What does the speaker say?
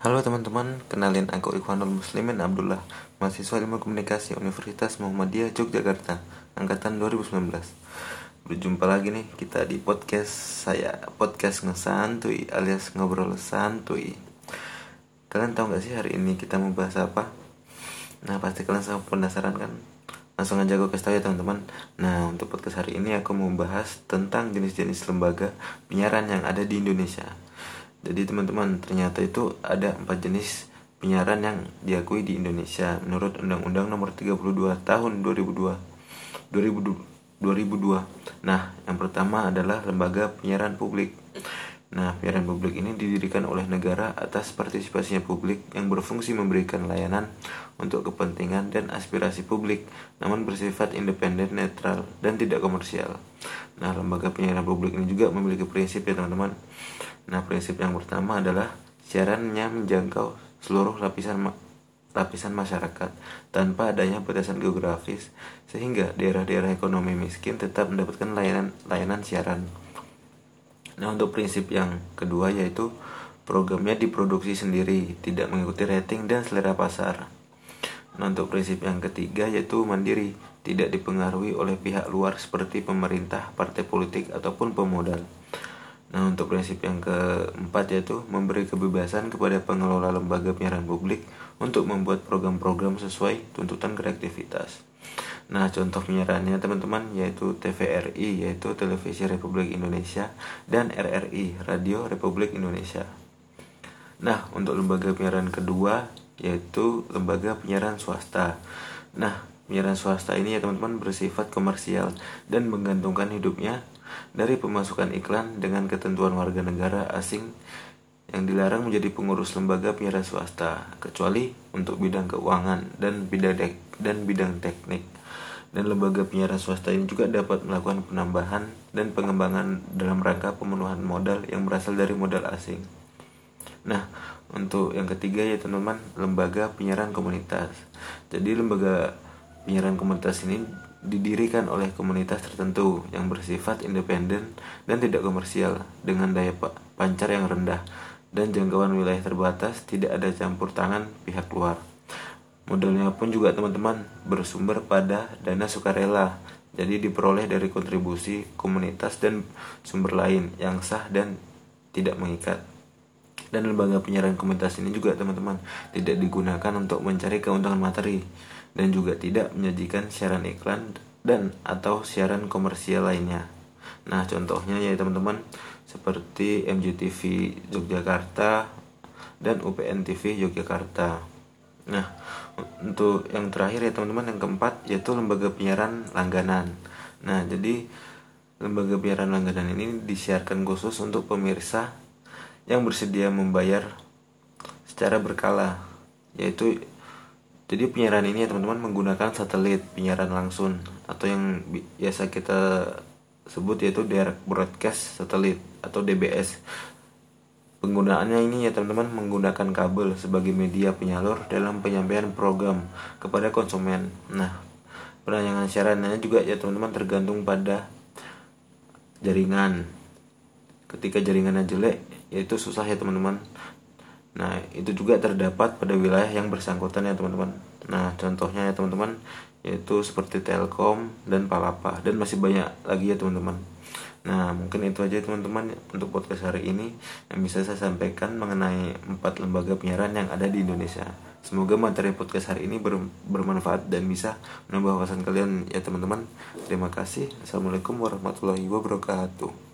Halo teman-teman, kenalin aku Ikhwanul Muslimin Abdullah, mahasiswa Ilmu Komunikasi Universitas Muhammadiyah Yogyakarta, angkatan 2019. Berjumpa lagi nih kita di podcast saya, podcast ngesantuy alias ngobrol santuy. Kalian tahu gak sih hari ini kita mau bahas apa? Nah pasti kalian sangat penasaran kan? Langsung aja gue kasih tau ya teman-teman Nah untuk podcast hari ini aku mau bahas tentang jenis-jenis lembaga penyiaran yang ada di Indonesia jadi teman-teman ternyata itu ada empat jenis penyiaran yang diakui di Indonesia menurut Undang-Undang Nomor 32 Tahun 2002. 2002. 2002. Nah, yang pertama adalah lembaga penyiaran publik. Nah, penyiaran publik ini didirikan oleh negara atas partisipasinya publik yang berfungsi memberikan layanan untuk kepentingan dan aspirasi publik, namun bersifat independen, netral, dan tidak komersial. Nah, lembaga penyiaran publik ini juga memiliki prinsip ya teman-teman Nah, prinsip yang pertama adalah siarannya menjangkau seluruh lapisan ma lapisan masyarakat tanpa adanya batasan geografis sehingga daerah-daerah ekonomi miskin tetap mendapatkan layanan layanan siaran. Nah, untuk prinsip yang kedua yaitu programnya diproduksi sendiri, tidak mengikuti rating dan selera pasar. Nah, untuk prinsip yang ketiga yaitu mandiri, tidak dipengaruhi oleh pihak luar seperti pemerintah, partai politik ataupun pemodal. Nah, untuk prinsip yang keempat yaitu memberi kebebasan kepada pengelola lembaga penyiaran publik untuk membuat program-program sesuai tuntutan kreativitas. Nah, contoh penyiarannya teman-teman yaitu TVRI yaitu Televisi Republik Indonesia dan RRI Radio Republik Indonesia. Nah, untuk lembaga penyiaran kedua yaitu lembaga penyiaran swasta. Nah, penyiaran swasta ini ya teman-teman bersifat komersial dan menggantungkan hidupnya dari pemasukan iklan dengan ketentuan warga negara asing yang dilarang menjadi pengurus lembaga penyiaran swasta kecuali untuk bidang keuangan dan bidang dan bidang teknik dan lembaga penyiaran swasta ini juga dapat melakukan penambahan dan pengembangan dalam rangka pemenuhan modal yang berasal dari modal asing. Nah, untuk yang ketiga ya teman-teman, lembaga penyiaran komunitas. Jadi lembaga penyiaran komunitas ini didirikan oleh komunitas tertentu yang bersifat independen dan tidak komersial dengan daya pancar yang rendah dan jangkauan wilayah terbatas tidak ada campur tangan pihak luar. Modalnya pun juga teman-teman bersumber pada dana sukarela jadi diperoleh dari kontribusi komunitas dan sumber lain yang sah dan tidak mengikat. Dan lembaga penyiaran komunitas ini juga teman-teman tidak digunakan untuk mencari keuntungan materi dan juga tidak menyajikan siaran iklan dan atau siaran komersial lainnya. Nah, contohnya ya teman-teman seperti MJTV Yogyakarta dan UPN TV Yogyakarta. Nah, untuk yang terakhir ya teman-teman yang keempat yaitu lembaga penyiaran langganan. Nah, jadi lembaga penyiaran langganan ini disiarkan khusus untuk pemirsa yang bersedia membayar secara berkala yaitu jadi penyiaran ini ya teman-teman menggunakan satelit penyiaran langsung atau yang biasa kita sebut yaitu direct broadcast satelit atau DBS. Penggunaannya ini ya teman-teman menggunakan kabel sebagai media penyalur dalam penyampaian program kepada konsumen. Nah, penayangan siarannya juga ya teman-teman tergantung pada jaringan. Ketika jaringannya jelek, yaitu susah ya teman-teman Nah, itu juga terdapat pada wilayah yang bersangkutan ya teman-teman. Nah, contohnya ya teman-teman yaitu seperti Telkom dan Palapa dan masih banyak lagi ya teman-teman. Nah, mungkin itu aja teman-teman untuk podcast hari ini yang bisa saya sampaikan mengenai empat lembaga penyiaran yang ada di Indonesia. Semoga materi podcast hari ini ber bermanfaat dan bisa menambah wawasan kalian ya teman-teman. Terima kasih. Assalamualaikum warahmatullahi wabarakatuh.